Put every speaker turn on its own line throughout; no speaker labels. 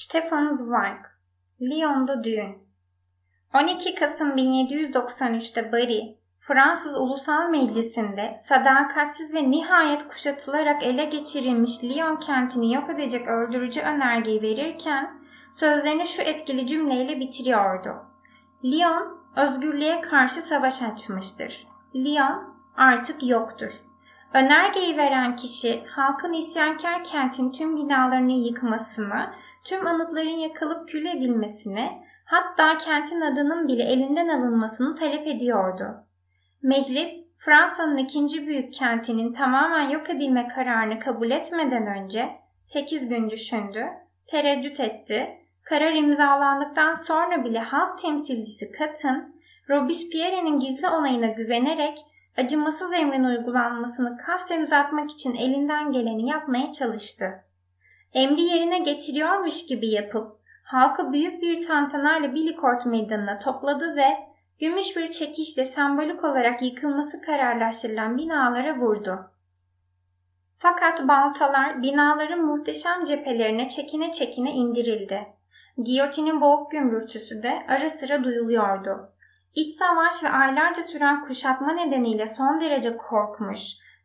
Stefan Zweig Lyon'da düğün 12 Kasım 1793'te Bari, Fransız Ulusal Meclisi'nde sadakatsiz ve nihayet kuşatılarak ele geçirilmiş Lyon kentini yok edecek öldürücü önergeyi verirken sözlerini şu etkili cümleyle bitiriyordu. Lyon özgürlüğe karşı savaş açmıştır. Lyon artık yoktur. Önergeyi veren kişi halkın isyankar kentin tüm binalarını yıkmasını, tüm anıtların yakılıp kül edilmesini, hatta kentin adının bile elinden alınmasını talep ediyordu. Meclis, Fransa'nın ikinci büyük kentinin tamamen yok edilme kararını kabul etmeden önce 8 gün düşündü, tereddüt etti. Karar imzalandıktan sonra bile halk temsilcisi Katın, Robespierre'nin gizli onayına güvenerek acımasız emrin uygulanmasını kasten uzatmak için elinden geleni yapmaya çalıştı. Emri yerine getiriyormuş gibi yapıp halkı büyük bir tantanayla Billikort meydanına topladı ve gümüş bir çekişle sembolik olarak yıkılması kararlaştırılan binalara vurdu. Fakat baltalar binaların muhteşem cephelerine çekine çekine indirildi. Giyotinin boğuk gümbürtüsü de ara sıra duyuluyordu. İç savaş ve aylarca süren kuşatma nedeniyle son derece korkmuş,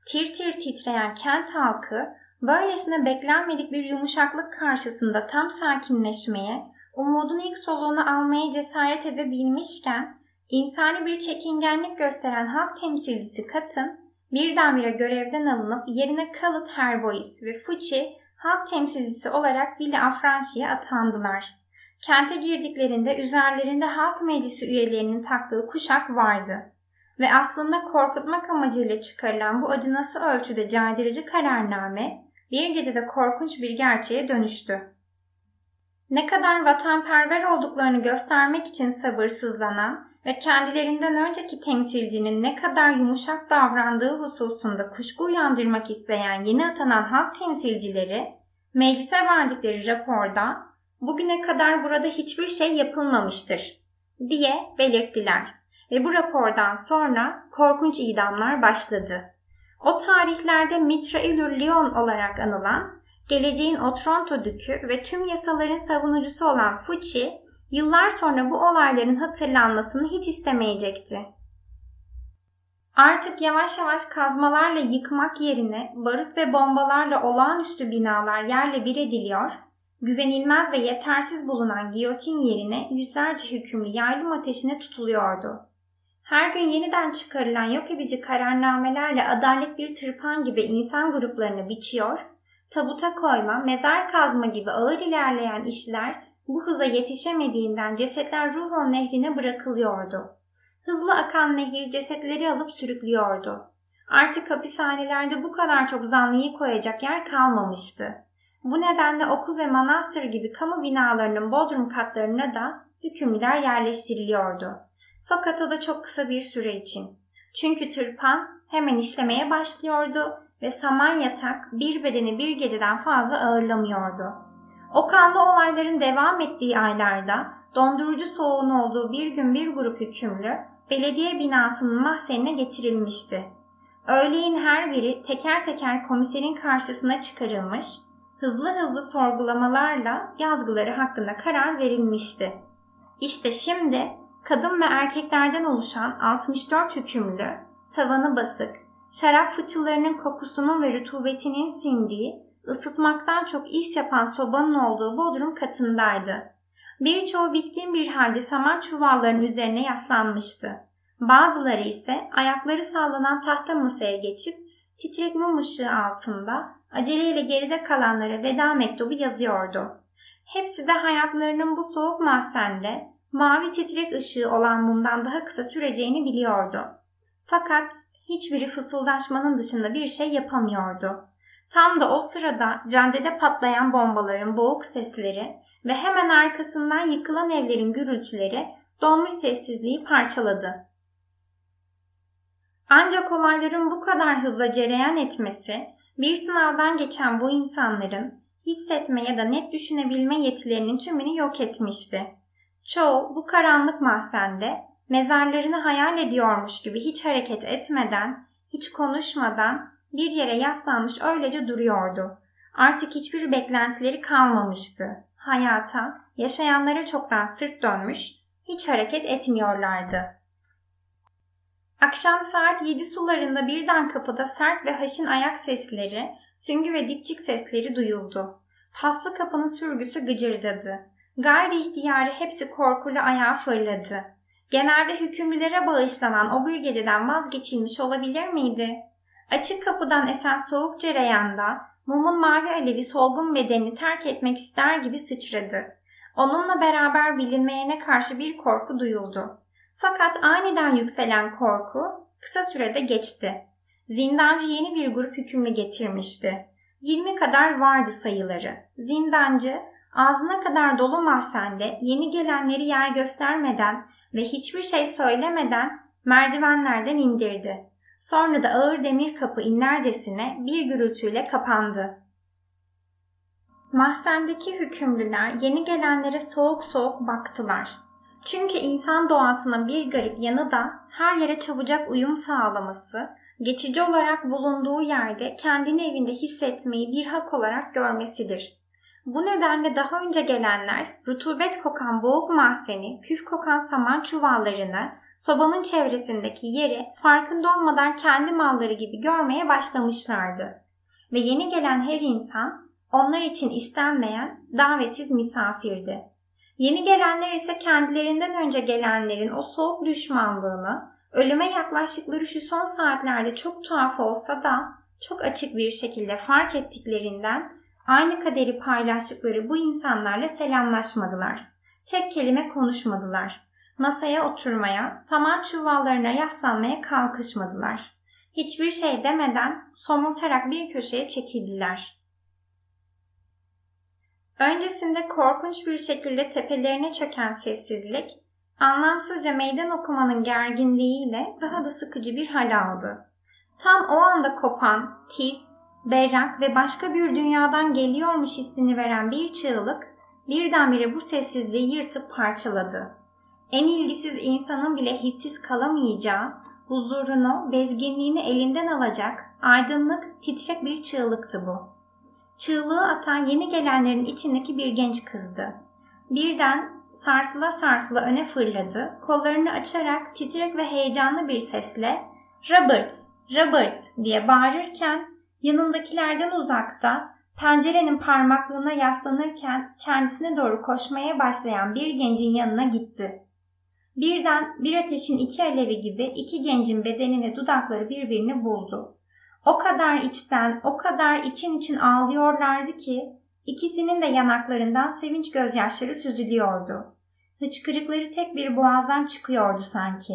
tir tir titreyen kent halkı böylesine beklenmedik bir yumuşaklık karşısında tam sakinleşmeye, umudun ilk soluğunu almaya cesaret edebilmişken, insani bir çekingenlik gösteren halk temsilcisi Katın, birdenbire görevden alınıp yerine Kalıt Herbois ve Fuçi halk temsilcisi olarak Villa Afranchi'ye atandılar. Kente girdiklerinde üzerlerinde halk meclisi üyelerinin taktığı kuşak vardı. Ve aslında korkutmak amacıyla çıkarılan bu acınası ölçüde caydırıcı kararname bir gecede korkunç bir gerçeğe dönüştü. Ne kadar vatanperver olduklarını göstermek için sabırsızlanan ve kendilerinden önceki temsilcinin ne kadar yumuşak davrandığı hususunda kuşku uyandırmak isteyen yeni atanan halk temsilcileri, meclise verdikleri raporda bugüne kadar burada hiçbir şey yapılmamıştır diye belirttiler ve bu rapordan sonra korkunç idamlar başladı. O tarihlerde Mitra Ilur Leon olarak anılan, geleceğin Otranto Dükü ve tüm yasaların savunucusu olan Fucci, yıllar sonra bu olayların hatırlanmasını hiç istemeyecekti. Artık yavaş yavaş kazmalarla yıkmak yerine barut ve bombalarla olağanüstü binalar yerle bir ediliyor güvenilmez ve yetersiz bulunan giyotin yerine yüzlerce hükümlü yaylım ateşine tutuluyordu. Her gün yeniden çıkarılan yok edici kararnamelerle adalet bir tırpan gibi insan gruplarını biçiyor, tabuta koyma, mezar kazma gibi ağır ilerleyen işler bu hıza yetişemediğinden cesetler Ruhon nehrine bırakılıyordu. Hızlı akan nehir cesetleri alıp sürüklüyordu. Artık hapishanelerde bu kadar çok zanlıyı koyacak yer kalmamıştı. Bu nedenle okul ve manastır gibi kamu binalarının bodrum katlarına da hükümlüler yerleştiriliyordu. Fakat o da çok kısa bir süre için. Çünkü tırpan hemen işlemeye başlıyordu ve saman yatak bir bedeni bir geceden fazla ağırlamıyordu. O kanlı olayların devam ettiği aylarda dondurucu soğuğun olduğu bir gün bir grup hükümlü belediye binasının mahzenine getirilmişti. Öğleyin her biri teker teker komiserin karşısına çıkarılmış hızlı hızlı sorgulamalarla yazgıları hakkında karar verilmişti. İşte şimdi kadın ve erkeklerden oluşan 64 hükümlü, tavanı basık, şarap fıçılarının kokusunun ve rutubetinin sindiği, ısıtmaktan çok is yapan sobanın olduğu bodrum katındaydı. Birçoğu bitkin bir halde saman çuvallarının üzerine yaslanmıştı. Bazıları ise ayakları sallanan tahta masaya geçip titrek mum ışığı altında aceleyle geride kalanlara veda mektubu yazıyordu. Hepsi de hayatlarının bu soğuk mahzende mavi titrek ışığı olan mumdan daha kısa süreceğini biliyordu. Fakat hiçbiri fısıldaşmanın dışında bir şey yapamıyordu. Tam da o sırada caddede patlayan bombaların boğuk sesleri ve hemen arkasından yıkılan evlerin gürültüleri donmuş sessizliği parçaladı. Ancak olayların bu kadar hızla cereyan etmesi bir sınavdan geçen bu insanların hissetme ya da net düşünebilme yetilerinin tümünü yok etmişti. Çoğu bu karanlık mahzende mezarlarını hayal ediyormuş gibi hiç hareket etmeden, hiç konuşmadan bir yere yaslanmış öylece duruyordu. Artık hiçbir beklentileri kalmamıştı. hayata, yaşayanlara çoktan sırt dönmüş, hiç hareket etmiyorlardı. Akşam saat yedi sularında birden kapıda sert ve haşin ayak sesleri, süngü ve dipçik sesleri duyuldu. Paslı kapının sürgüsü gıcırdadı. Gayri ihtiyari hepsi korkuyla ayağa fırladı. Genelde hükümlülere bağışlanan o bir vazgeçilmiş olabilir miydi? Açık kapıdan esen soğuk cereyanda mumun mavi alevi solgun bedenini terk etmek ister gibi sıçradı. Onunla beraber bilinmeyene karşı bir korku duyuldu. Fakat aniden yükselen korku kısa sürede geçti. Zindancı yeni bir grup hükümlü getirmişti. 20 kadar vardı sayıları. Zindancı ağzına kadar dolu mahzende yeni gelenleri yer göstermeden ve hiçbir şey söylemeden merdivenlerden indirdi. Sonra da ağır demir kapı inlercesine bir gürültüyle kapandı. Mahzendeki hükümlüler yeni gelenlere soğuk soğuk baktılar. Çünkü insan doğasının bir garip yanı da her yere çabucak uyum sağlaması, geçici olarak bulunduğu yerde kendini evinde hissetmeyi bir hak olarak görmesidir. Bu nedenle daha önce gelenler rutubet kokan boğuk mahzeni, küf kokan saman çuvallarını, sobanın çevresindeki yeri farkında olmadan kendi malları gibi görmeye başlamışlardı. Ve yeni gelen her insan onlar için istenmeyen, davetsiz misafirdi. Yeni gelenler ise kendilerinden önce gelenlerin o soğuk düşmanlığını, ölüme yaklaştıkları şu son saatlerde çok tuhaf olsa da çok açık bir şekilde fark ettiklerinden aynı kaderi paylaştıkları bu insanlarla selamlaşmadılar. Tek kelime konuşmadılar. Masaya oturmaya, saman çuvallarına yaslanmaya kalkışmadılar. Hiçbir şey demeden somurtarak bir köşeye çekildiler. Öncesinde korkunç bir şekilde tepelerine çöken sessizlik, anlamsızca meydan okumanın gerginliğiyle daha da sıkıcı bir hal aldı. Tam o anda kopan, tiz, berrak ve başka bir dünyadan geliyormuş hissini veren bir çığlık birdenbire bu sessizliği yırtıp parçaladı. En ilgisiz insanın bile hissiz kalamayacağı, huzurunu, bezginliğini elinden alacak aydınlık, titrek bir çığlıktı bu. Çığlığı atan yeni gelenlerin içindeki bir genç kızdı. Birden sarsıla sarsıla öne fırladı, kollarını açarak titrek ve heyecanlı bir sesle ''Robert, Robert!'' diye bağırırken yanındakilerden uzakta pencerenin parmaklığına yaslanırken kendisine doğru koşmaya başlayan bir gencin yanına gitti. Birden bir ateşin iki alevi gibi iki gencin bedeni ve dudakları birbirini buldu. O kadar içten, o kadar için için ağlıyorlardı ki ikisinin de yanaklarından sevinç gözyaşları süzülüyordu. Hıçkırıkları tek bir boğazdan çıkıyordu sanki.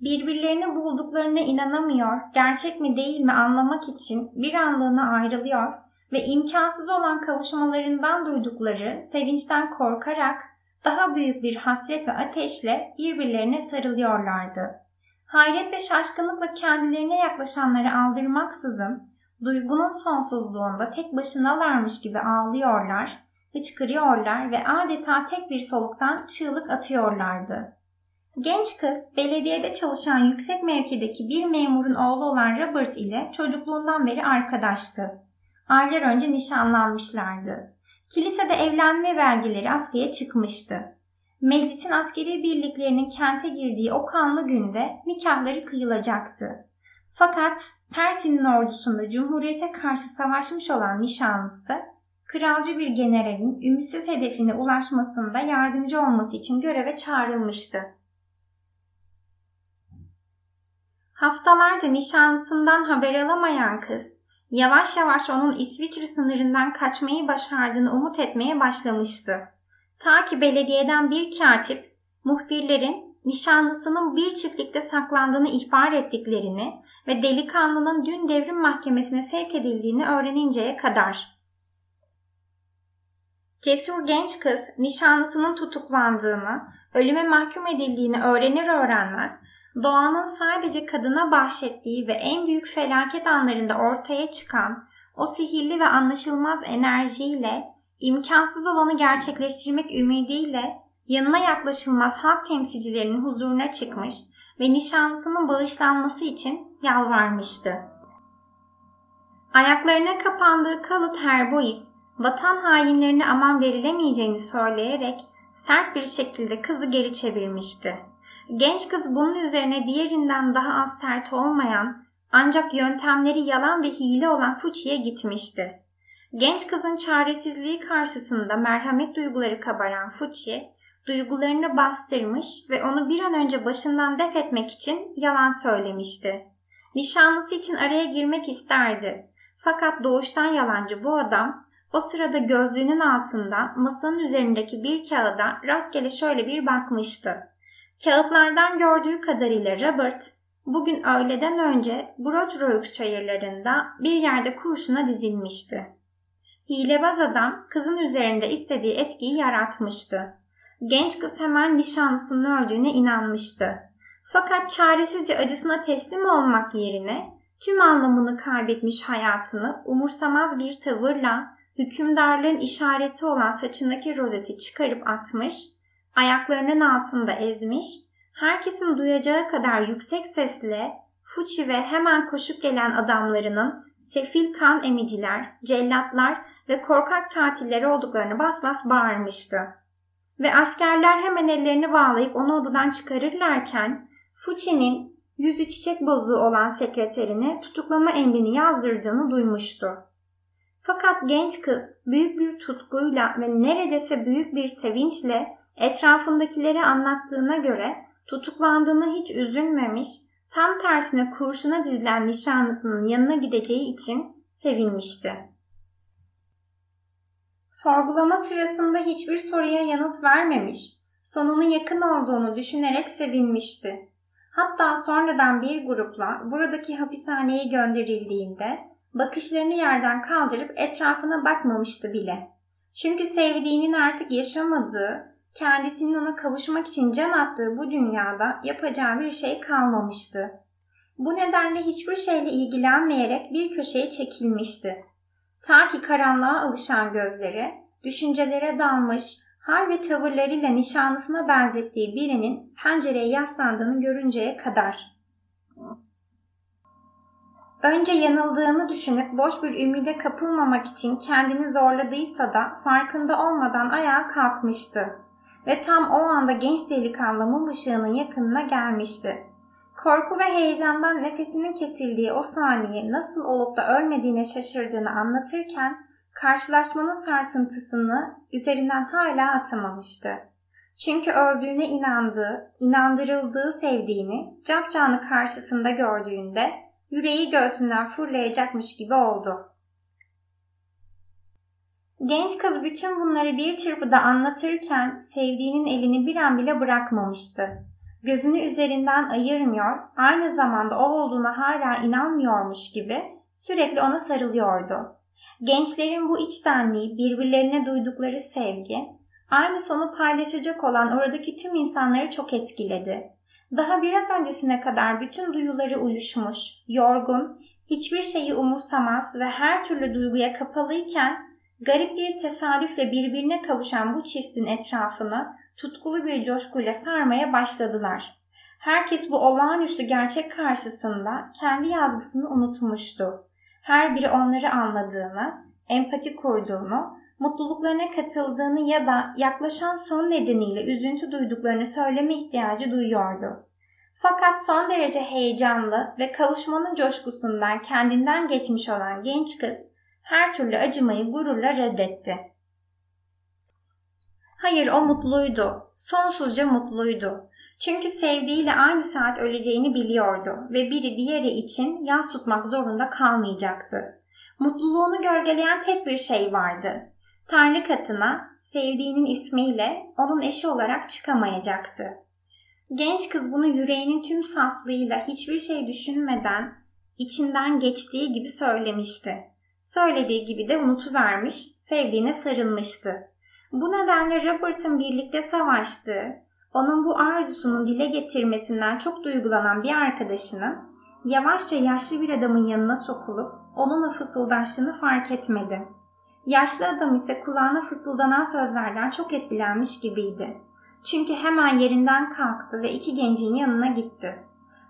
Birbirlerini bulduklarına inanamıyor, gerçek mi değil mi anlamak için bir anlığına ayrılıyor ve imkansız olan kavuşmalarından duydukları sevinçten korkarak daha büyük bir hasret ve ateşle birbirlerine sarılıyorlardı. Hayret ve şaşkınlıkla kendilerine yaklaşanları aldırmaksızın duygunun sonsuzluğunda tek başınalarmış gibi ağlıyorlar, hıçkırıyorlar ve adeta tek bir soluktan çığlık atıyorlardı. Genç kız belediyede çalışan yüksek mevkideki bir memurun oğlu olan Robert ile çocukluğundan beri arkadaştı. Aylar önce nişanlanmışlardı. Kilisede evlenme belgeleri askıya çıkmıştı. Meclisin askeri birliklerinin kente girdiği o kanlı günde nikahları kıyılacaktı. Fakat Persin'in ordusunda Cumhuriyete karşı savaşmış olan nişanlısı, kralcı bir generalin ümitsiz hedefine ulaşmasında yardımcı olması için göreve çağrılmıştı. Haftalarca nişanlısından haber alamayan kız, yavaş yavaş onun İsviçre sınırından kaçmayı başardığını umut etmeye başlamıştı. Ta ki belediyeden bir katip, muhbirlerin nişanlısının bir çiftlikte saklandığını ihbar ettiklerini ve delikanlının dün devrim mahkemesine sevk edildiğini öğreninceye kadar. Cesur genç kız nişanlısının tutuklandığını, ölüme mahkum edildiğini öğrenir öğrenmez doğanın sadece kadına bahşettiği ve en büyük felaket anlarında ortaya çıkan o sihirli ve anlaşılmaz enerjiyle imkansız olanı gerçekleştirmek ümidiyle yanına yaklaşılmaz halk temsilcilerinin huzuruna çıkmış ve nişanlısının bağışlanması için yalvarmıştı. Ayaklarına kapandığı kalıt Herbois, vatan hainlerine aman verilemeyeceğini söyleyerek sert bir şekilde kızı geri çevirmişti. Genç kız bunun üzerine diğerinden daha az sert olmayan ancak yöntemleri yalan ve hile olan Fuchi'ye gitmişti. Genç kızın çaresizliği karşısında merhamet duyguları kabaran Fuchi, duygularını bastırmış ve onu bir an önce başından def etmek için yalan söylemişti. Nişanlısı için araya girmek isterdi. Fakat doğuştan yalancı bu adam o sırada gözlüğünün altından masanın üzerindeki bir kağıda rastgele şöyle bir bakmıştı. Kağıtlardan gördüğü kadarıyla Robert bugün öğleden önce Broadroux çayırlarında bir yerde kurşuna dizilmişti. Hilebaz adam kızın üzerinde istediği etkiyi yaratmıştı. Genç kız hemen nişanlısının öldüğüne inanmıştı. Fakat çaresizce acısına teslim olmak yerine tüm anlamını kaybetmiş hayatını umursamaz bir tavırla hükümdarlığın işareti olan saçındaki rozeti çıkarıp atmış, ayaklarının altında ezmiş, herkesin duyacağı kadar yüksek sesle Fuçi ve hemen koşup gelen adamlarının sefil kan emiciler, cellatlar ve korkak tatilleri olduklarını bas bas bağırmıştı. Ve askerler hemen ellerini bağlayıp onu odadan çıkarırlarken Fuçi'nin yüzü çiçek bozuğu olan sekreterine tutuklama emrini yazdırdığını duymuştu. Fakat genç kız büyük bir tutkuyla ve neredeyse büyük bir sevinçle etrafındakileri anlattığına göre tutuklandığına hiç üzülmemiş, tam tersine kurşuna dizilen nişanlısının yanına gideceği için sevinmişti. Sorgulama sırasında hiçbir soruya yanıt vermemiş, sonunu yakın olduğunu düşünerek sevinmişti. Hatta sonradan bir grupla buradaki hapishaneye gönderildiğinde bakışlarını yerden kaldırıp etrafına bakmamıştı bile. Çünkü sevdiğinin artık yaşamadığı, kendisinin ona kavuşmak için can attığı bu dünyada yapacağı bir şey kalmamıştı. Bu nedenle hiçbir şeyle ilgilenmeyerek bir köşeye çekilmişti. Ta ki karanlığa alışan gözleri, düşüncelere dalmış, hal ve tavırlarıyla nişanlısına benzettiği birinin pencereye yaslandığını görünceye kadar. Önce yanıldığını düşünüp boş bir ümide kapılmamak için kendini zorladıysa da farkında olmadan ayağa kalkmıştı. Ve tam o anda genç delikanlı mum ışığının yakınına gelmişti. Korku ve heyecandan nefesinin kesildiği o saniye nasıl olup da ölmediğine şaşırdığını anlatırken karşılaşmanın sarsıntısını üzerinden hala atamamıştı. Çünkü öldüğüne inandığı, inandırıldığı sevdiğini capcanı karşısında gördüğünde yüreği göğsünden fırlayacakmış gibi oldu. Genç kız bütün bunları bir çırpıda anlatırken sevdiğinin elini bir an bile bırakmamıştı. Gözünü üzerinden ayırmıyor, aynı zamanda o olduğuna hala inanmıyormuş gibi sürekli ona sarılıyordu. Gençlerin bu içtenliği, birbirlerine duydukları sevgi, aynı sonu paylaşacak olan oradaki tüm insanları çok etkiledi. Daha biraz öncesine kadar bütün duyuları uyuşmuş, yorgun, hiçbir şeyi umursamaz ve her türlü duyguya kapalıyken garip bir tesadüfle birbirine kavuşan bu çiftin etrafını tutkulu bir coşkuyla sarmaya başladılar. Herkes bu olağanüstü gerçek karşısında kendi yazgısını unutmuştu her biri onları anladığını, empati kurduğunu, mutluluklarına katıldığını ya da yaklaşan son nedeniyle üzüntü duyduklarını söyleme ihtiyacı duyuyordu. Fakat son derece heyecanlı ve kavuşmanın coşkusundan kendinden geçmiş olan genç kız her türlü acımayı gururla reddetti. Hayır o mutluydu. Sonsuzca mutluydu. Çünkü sevdiğiyle aynı saat öleceğini biliyordu ve biri diğeri için yas tutmak zorunda kalmayacaktı. Mutluluğunu gölgeleyen tek bir şey vardı. Tanrı katına sevdiğinin ismiyle onun eşi olarak çıkamayacaktı. Genç kız bunu yüreğinin tüm saflığıyla hiçbir şey düşünmeden içinden geçtiği gibi söylemişti. Söylediği gibi de unutuvermiş, sevdiğine sarılmıştı. Bu nedenle Robert'ın birlikte savaştığı, onun bu arzusunun dile getirmesinden çok duygulanan bir arkadaşının yavaşça yaşlı bir adamın yanına sokulup onunla fısıldaştığını fark etmedi. Yaşlı adam ise kulağına fısıldanan sözlerden çok etkilenmiş gibiydi. Çünkü hemen yerinden kalktı ve iki gencin yanına gitti.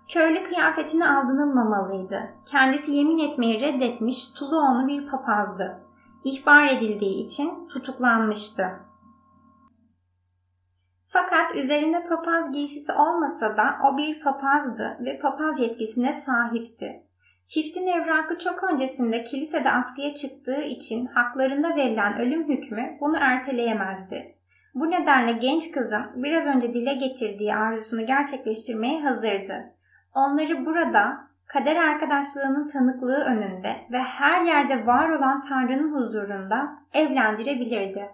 Köylü kıyafetini aldanılmamalıydı. Kendisi yemin etmeyi reddetmiş Tuluonlu bir papazdı. ihbar edildiği için tutuklanmıştı. Fakat üzerinde papaz giysisi olmasa da o bir papazdı ve papaz yetkisine sahipti. Çiftin evrakı çok öncesinde kilisede askıya çıktığı için haklarında verilen ölüm hükmü bunu erteleyemezdi. Bu nedenle genç kızın biraz önce dile getirdiği arzusunu gerçekleştirmeye hazırdı. Onları burada kader arkadaşlığının tanıklığı önünde ve her yerde var olan Tanrı'nın huzurunda evlendirebilirdi.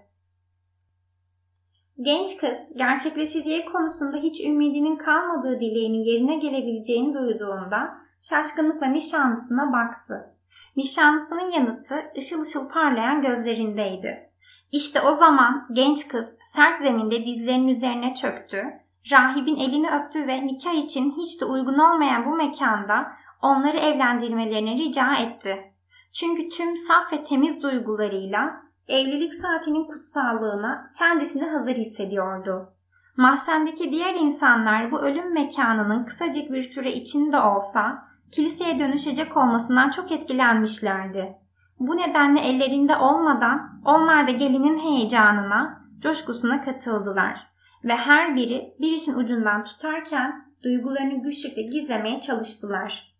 Genç kız gerçekleşeceği konusunda hiç ümidinin kalmadığı dileğinin yerine gelebileceğini duyduğunda şaşkınlıkla nişanlısına baktı. Nişanlısının yanıtı ışıl ışıl parlayan gözlerindeydi. İşte o zaman genç kız sert zeminde dizlerinin üzerine çöktü, rahibin elini öptü ve nikah için hiç de uygun olmayan bu mekanda onları evlendirmelerini rica etti. Çünkü tüm saf ve temiz duygularıyla evlilik saatinin kutsallığına kendisini hazır hissediyordu. Mahzendeki diğer insanlar bu ölüm mekanının kısacık bir süre içinde olsa kiliseye dönüşecek olmasından çok etkilenmişlerdi. Bu nedenle ellerinde olmadan onlar da gelinin heyecanına, coşkusuna katıldılar ve her biri bir işin ucundan tutarken duygularını güçlükle gizlemeye çalıştılar.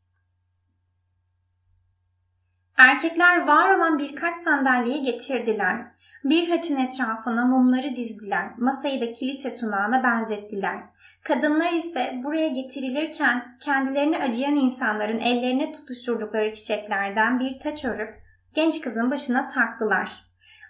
Erkekler var olan birkaç sandalyeyi getirdiler. Bir haçın etrafına mumları dizdiler. Masayı da kilise sunağına benzettiler. Kadınlar ise buraya getirilirken kendilerini acıyan insanların ellerine tutuşturdukları çiçeklerden bir taç örüp genç kızın başına taktılar.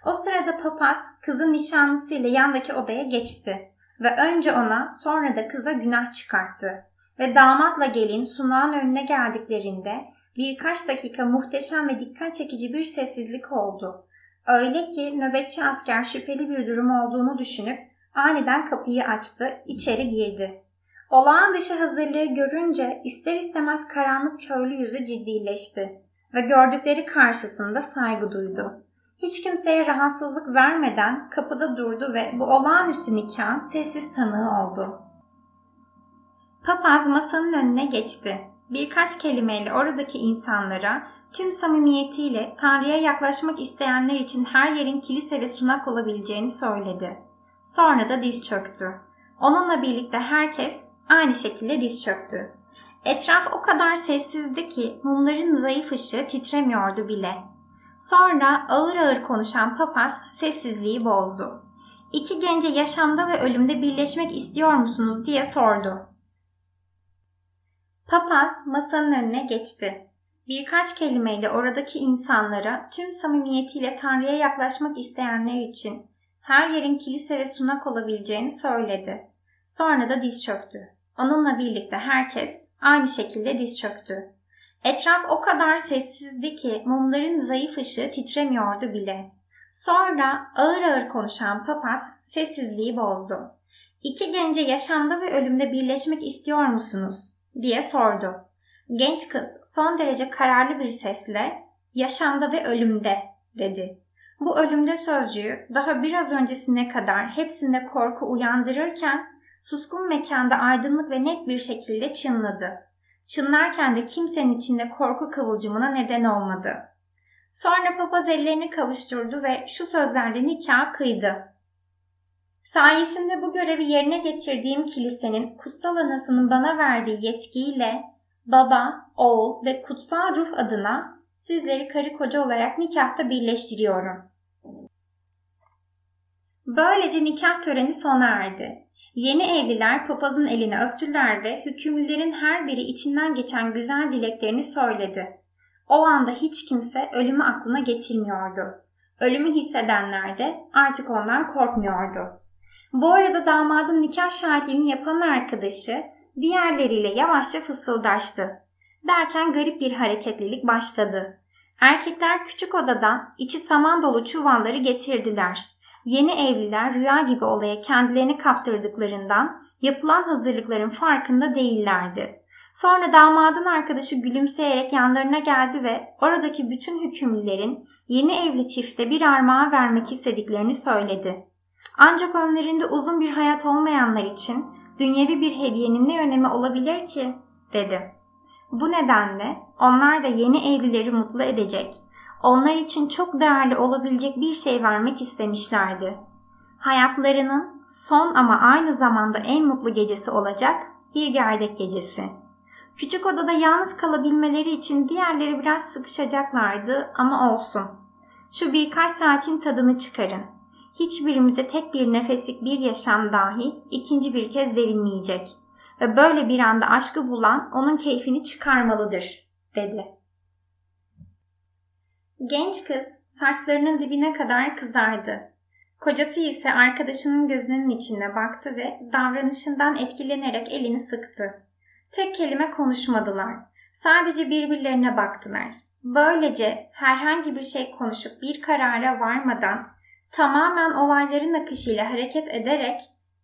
O sırada papaz kızın nişanlısıyla yandaki odaya geçti ve önce ona sonra da kıza günah çıkarttı. Ve damatla gelin sunağın önüne geldiklerinde birkaç dakika muhteşem ve dikkat çekici bir sessizlik oldu. Öyle ki nöbetçi asker şüpheli bir durum olduğunu düşünüp aniden kapıyı açtı, içeri girdi. Olağan dışı hazırlığı görünce ister istemez karanlık köylü yüzü ciddileşti ve gördükleri karşısında saygı duydu. Hiç kimseye rahatsızlık vermeden kapıda durdu ve bu olağanüstü nikahın sessiz tanığı oldu. Papaz masanın önüne geçti. Birkaç kelimeyle oradaki insanlara tüm samimiyetiyle Tanrı'ya yaklaşmak isteyenler için her yerin kilise ve sunak olabileceğini söyledi. Sonra da diz çöktü. Onunla birlikte herkes aynı şekilde diz çöktü. Etraf o kadar sessizdi ki mumların zayıf ışığı titremiyordu bile. Sonra ağır ağır konuşan papaz sessizliği bozdu. İki gence yaşamda ve ölümde birleşmek istiyor musunuz diye sordu. Papaz masanın önüne geçti. Birkaç kelimeyle oradaki insanlara tüm samimiyetiyle Tanrı'ya yaklaşmak isteyenler için her yerin kilise ve sunak olabileceğini söyledi. Sonra da diz çöktü. Onunla birlikte herkes aynı şekilde diz çöktü. Etraf o kadar sessizdi ki mumların zayıf ışığı titremiyordu bile. Sonra ağır ağır konuşan papaz sessizliği bozdu. İki gence yaşamda ve ölümde birleşmek istiyor musunuz? diye sordu. Genç kız son derece kararlı bir sesle yaşamda ve ölümde dedi. Bu ölümde sözcüğü daha biraz öncesine kadar hepsinde korku uyandırırken suskun mekanda aydınlık ve net bir şekilde çınladı. Çınlarken de kimsenin içinde korku kıvılcımına neden olmadı. Sonra papaz ellerini kavuşturdu ve şu sözlerle nikah kıydı. Sayesinde bu görevi yerine getirdiğim kilisenin kutsal anasının bana verdiği yetkiyle baba, oğul ve kutsal ruh adına sizleri karı koca olarak nikahta birleştiriyorum. Böylece nikah töreni sona erdi. Yeni evliler papazın elini öptüler ve hükümlülerin her biri içinden geçen güzel dileklerini söyledi. O anda hiç kimse ölümü aklına getirmiyordu. Ölümü hissedenler de artık ondan korkmuyordu. Bu arada damadın nikah şahitliğini yapan arkadaşı diğerleriyle yavaşça fısıldaştı. Derken garip bir hareketlilik başladı. Erkekler küçük odadan içi saman dolu çuvalları getirdiler. Yeni evliler rüya gibi olaya kendilerini kaptırdıklarından yapılan hazırlıkların farkında değillerdi. Sonra damadın arkadaşı gülümseyerek yanlarına geldi ve oradaki bütün hükümlülerin yeni evli çifte bir armağan vermek istediklerini söyledi. Ancak önlerinde uzun bir hayat olmayanlar için dünyevi bir hediyenin ne önemi olabilir ki? dedi. Bu nedenle onlar da yeni evlileri mutlu edecek, onlar için çok değerli olabilecek bir şey vermek istemişlerdi. Hayatlarının son ama aynı zamanda en mutlu gecesi olacak bir gerdek gecesi. Küçük odada yalnız kalabilmeleri için diğerleri biraz sıkışacaklardı ama olsun. Şu birkaç saatin tadını çıkarın. Hiçbirimize tek bir nefeslik bir yaşam dahi ikinci bir kez verilmeyecek. Ve böyle bir anda aşkı bulan onun keyfini çıkarmalıdır, dedi. Genç kız saçlarının dibine kadar kızardı. Kocası ise arkadaşının gözünün içine baktı ve davranışından etkilenerek elini sıktı. Tek kelime konuşmadılar. Sadece birbirlerine baktılar. Böylece herhangi bir şey konuşup bir karara varmadan tamamen olayların akışıyla hareket ederek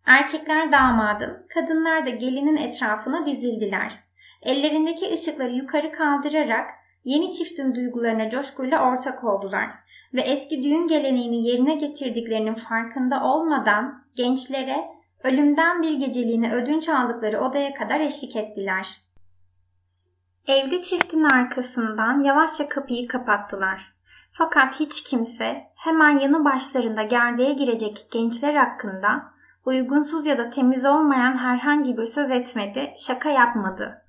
erkekler damadın, kadınlar da gelinin etrafına dizildiler. Ellerindeki ışıkları yukarı kaldırarak yeni çiftin duygularına coşkuyla ortak oldular ve eski düğün geleneğini yerine getirdiklerinin farkında olmadan gençlere ölümden bir geceliğine ödünç aldıkları odaya kadar eşlik ettiler. Evli çiftin arkasından yavaşça kapıyı kapattılar. Fakat hiç kimse hemen yanı başlarında gerdeğe girecek gençler hakkında uygunsuz ya da temiz olmayan herhangi bir söz etmedi, şaka yapmadı.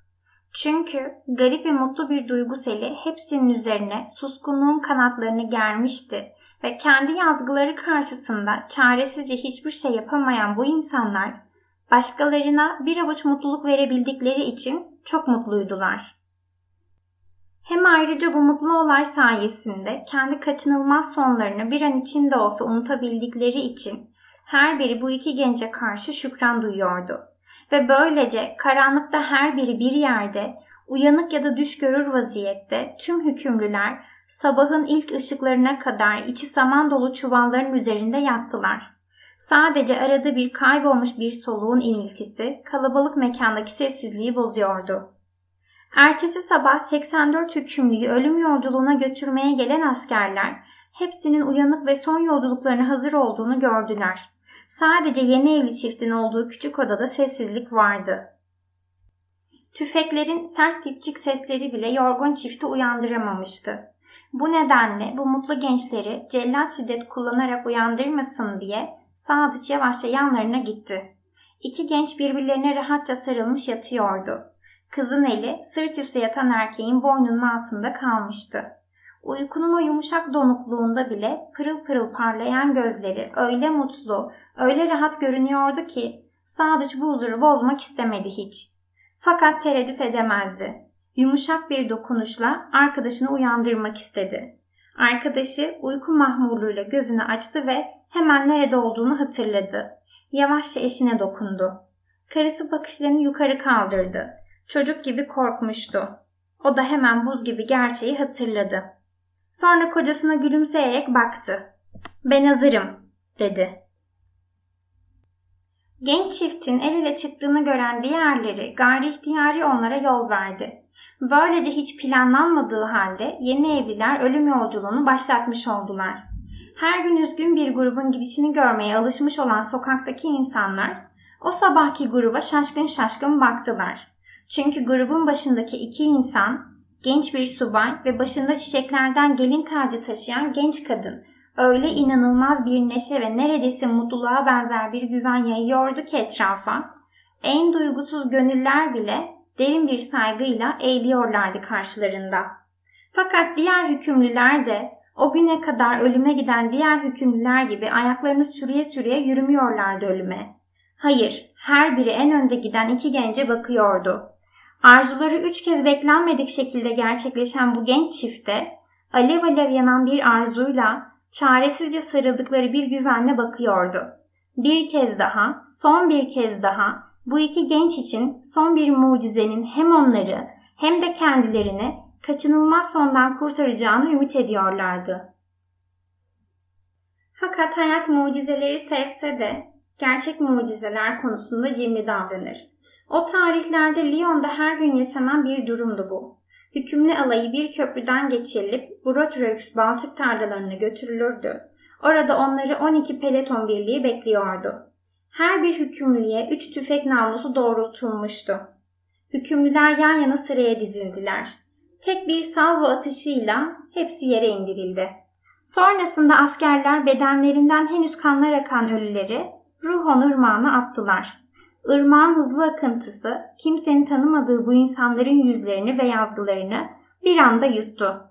Çünkü garip ve mutlu bir duygu seli hepsinin üzerine suskunluğun kanatlarını germişti ve kendi yazgıları karşısında çaresizce hiçbir şey yapamayan bu insanlar başkalarına bir avuç mutluluk verebildikleri için çok mutluydular. Hem ayrıca bu mutlu olay sayesinde kendi kaçınılmaz sonlarını bir an içinde olsa unutabildikleri için her biri bu iki gence karşı şükran duyuyordu. Ve böylece karanlıkta her biri bir yerde, uyanık ya da düş görür vaziyette tüm hükümlüler sabahın ilk ışıklarına kadar içi saman dolu çuvalların üzerinde yattılar. Sadece arada bir kaybolmuş bir soluğun iniltisi kalabalık mekandaki sessizliği bozuyordu. Ertesi sabah 84 hükümlüyü ölüm yolculuğuna götürmeye gelen askerler hepsinin uyanık ve son yolculuklarına hazır olduğunu gördüler. Sadece yeni evli çiftin olduğu küçük odada sessizlik vardı. Tüfeklerin sert dipçik sesleri bile yorgun çifti uyandıramamıştı. Bu nedenle bu mutlu gençleri cellat şiddet kullanarak uyandırmasın diye Sadıç yavaşça yanlarına gitti. İki genç birbirlerine rahatça sarılmış yatıyordu. Kızın eli sırt üstü yatan erkeğin boynunun altında kalmıştı. Uykunun o yumuşak donukluğunda bile pırıl pırıl parlayan gözleri öyle mutlu, öyle rahat görünüyordu ki Sadıç bu huzuru bozmak istemedi hiç. Fakat tereddüt edemezdi. Yumuşak bir dokunuşla arkadaşını uyandırmak istedi. Arkadaşı uyku mahmurluğuyla gözünü açtı ve hemen nerede olduğunu hatırladı. Yavaşça eşine dokundu. Karısı bakışlarını yukarı kaldırdı. Çocuk gibi korkmuştu. O da hemen buz gibi gerçeği hatırladı. Sonra kocasına gülümseyerek baktı. Ben hazırım, dedi. Genç çiftin el ele çıktığını gören diğerleri gayri ihtiyari onlara yol verdi. Böylece hiç planlanmadığı halde yeni evliler ölüm yolculuğunu başlatmış oldular. Her gün üzgün bir grubun gidişini görmeye alışmış olan sokaktaki insanlar o sabahki gruba şaşkın şaşkın baktılar. Çünkü grubun başındaki iki insan, genç bir subay ve başında çiçeklerden gelin tacı taşıyan genç kadın öyle inanılmaz bir neşe ve neredeyse mutluluğa benzer bir güven yayıyordu ki etrafa. En duygusuz gönüller bile derin bir saygıyla eğiliyorlardı karşılarında. Fakat diğer hükümlüler de o güne kadar ölüme giden diğer hükümlüler gibi ayaklarını sürüye sürüye yürümüyorlardı ölüme. Hayır, her biri en önde giden iki gence bakıyordu. Arzuları üç kez beklenmedik şekilde gerçekleşen bu genç çifte alev alev yanan bir arzuyla çaresizce sarıldıkları bir güvenle bakıyordu. Bir kez daha, son bir kez daha bu iki genç için son bir mucizenin hem onları hem de kendilerini kaçınılmaz sondan kurtaracağını ümit ediyorlardı. Fakat hayat mucizeleri sevse de gerçek mucizeler konusunda cimri davranır. O tarihlerde Lyon'da her gün yaşanan bir durumdu bu. Hükümlü alayı bir köprüden geçirilip Brotreux balçık tarlalarına götürülürdü. Orada onları 12 peleton birliği bekliyordu. Her bir hükümlüye üç tüfek namlusu doğrultulmuştu. Hükümlüler yan yana sıraya dizildiler. Tek bir salvo atışıyla hepsi yere indirildi. Sonrasında askerler bedenlerinden henüz kanlar akan ölüleri Ruhon ırmağına attılar. Irmağın hızlı akıntısı kimsenin tanımadığı bu insanların yüzlerini ve yazgılarını bir anda yuttu.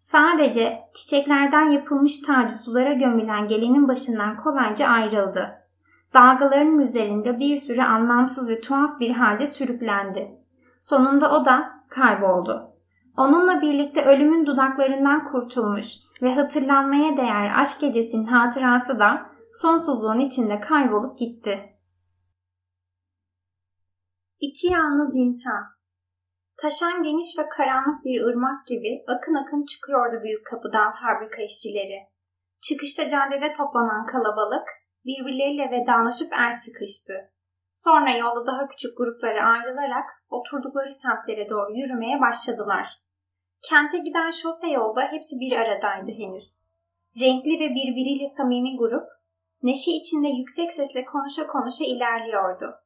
Sadece çiçeklerden yapılmış tacı sulara gömülen gelinin başından kolayca ayrıldı. Dalgaların üzerinde bir süre anlamsız ve tuhaf bir halde sürüklendi. Sonunda o da kayboldu. Onunla birlikte ölümün dudaklarından kurtulmuş ve hatırlanmaya değer aşk gecesinin hatırası da sonsuzluğun içinde kaybolup gitti. İki yalnız insan. Taşan geniş ve karanlık bir ırmak gibi akın akın çıkıyordu büyük kapıdan fabrika işçileri. Çıkışta caddede toplanan kalabalık birbirleriyle vedalaşıp el sıkıştı. Sonra yolda daha küçük gruplara ayrılarak oturdukları semtlere doğru yürümeye başladılar. Kente giden şose yolda hepsi bir aradaydı henüz. Renkli ve birbiriyle samimi grup, neşe içinde yüksek sesle konuşa konuşa ilerliyordu.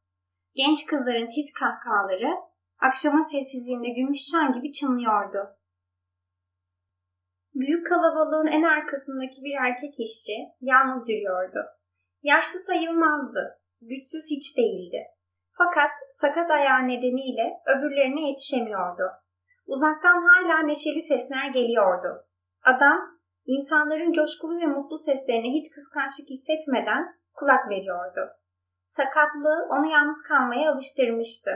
Genç kızların tiz kahkahaları, akşamın sessizliğinde gümüş çan gibi çınlıyordu. Büyük kalabalığın en arkasındaki bir erkek işçi yalnız yürüyordu. Yaşlı sayılmazdı, güçsüz hiç değildi. Fakat sakat ayağı nedeniyle öbürlerine yetişemiyordu. Uzaktan hala neşeli sesler geliyordu. Adam, insanların coşkulu ve mutlu seslerine hiç kıskançlık hissetmeden kulak veriyordu. Sakatlığı onu yalnız kalmaya alıştırmıştı.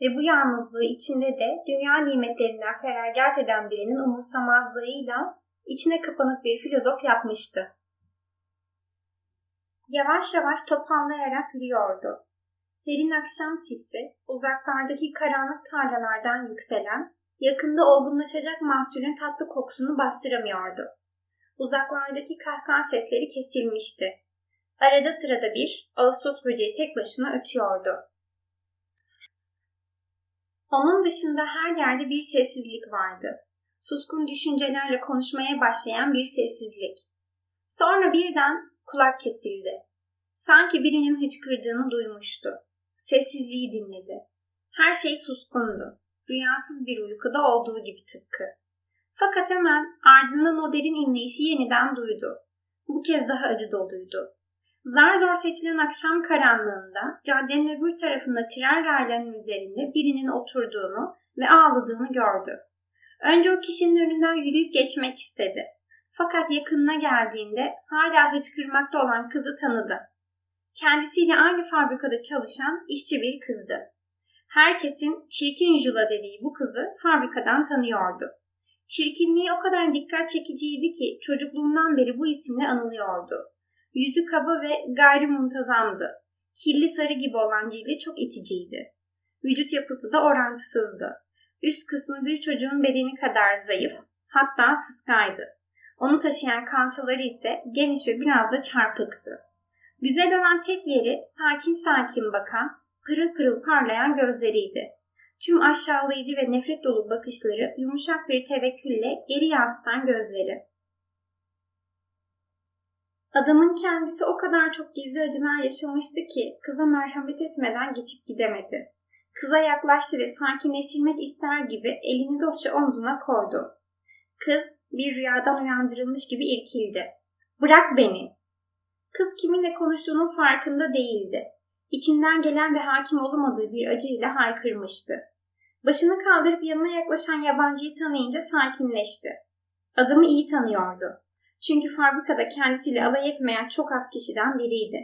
Ve bu yalnızlığı içinde de dünya nimetlerinden feragat eden birinin umursamazlığıyla içine kapanık bir filozof yapmıştı. Yavaş yavaş toparlayarak yürüyordu. Serin akşam sisi, uzaklardaki karanlık tarlalardan yükselen, yakında olgunlaşacak mahsulün tatlı kokusunu bastıramıyordu. Uzaklardaki kahkaha sesleri kesilmişti. Arada sırada bir Ağustos böceği tek başına ötüyordu. Onun dışında her yerde bir sessizlik vardı. Suskun düşüncelerle konuşmaya başlayan bir sessizlik. Sonra birden kulak kesildi. Sanki birinin hıçkırdığını duymuştu. Sessizliği dinledi. Her şey suskundu. Rüyasız bir uykuda olduğu gibi tıpkı. Fakat hemen ardından o derin inleyişi yeniden duydu. Bu kez daha acı doluydu. Zar zor seçilen akşam karanlığında caddenin öbür tarafında tren raylarının üzerinde birinin oturduğunu ve ağladığını gördü. Önce o kişinin önünden yürüyüp geçmek istedi. Fakat yakınına geldiğinde hala hıçkırmakta olan kızı tanıdı. Kendisiyle aynı fabrikada çalışan işçi bir kızdı. Herkesin çirkin Jula dediği bu kızı fabrikadan tanıyordu. Çirkinliği o kadar dikkat çekiciydi ki çocukluğundan beri bu isimle anılıyordu. Yüzü kaba ve gayri muntazamdı. Kirli sarı gibi olan cildi çok iticiydi. Vücut yapısı da orantısızdı. Üst kısmı bir çocuğun bedeni kadar zayıf, hatta sıskaydı. Onu taşıyan kalçaları ise geniş ve biraz da çarpıktı. Güzel olan tek yeri sakin sakin bakan, pırıl pırıl parlayan gözleriydi. Tüm aşağılayıcı ve nefret dolu bakışları yumuşak bir tevekkülle geri yansıtan gözleri. Adamın kendisi o kadar çok gizli acılar yaşamıştı ki kıza merhamet etmeden geçip gidemedi. Kıza yaklaştı ve sakinleştirmek ister gibi elini dostça omzuna koydu. Kız bir rüyadan uyandırılmış gibi irkildi. Bırak beni. Kız kiminle konuştuğunun farkında değildi. İçinden gelen ve hakim olamadığı bir acıyla haykırmıştı. Başını kaldırıp yanına yaklaşan yabancıyı tanıyınca sakinleşti. Adamı iyi tanıyordu. Çünkü fabrikada kendisiyle alay etmeyen çok az kişiden biriydi.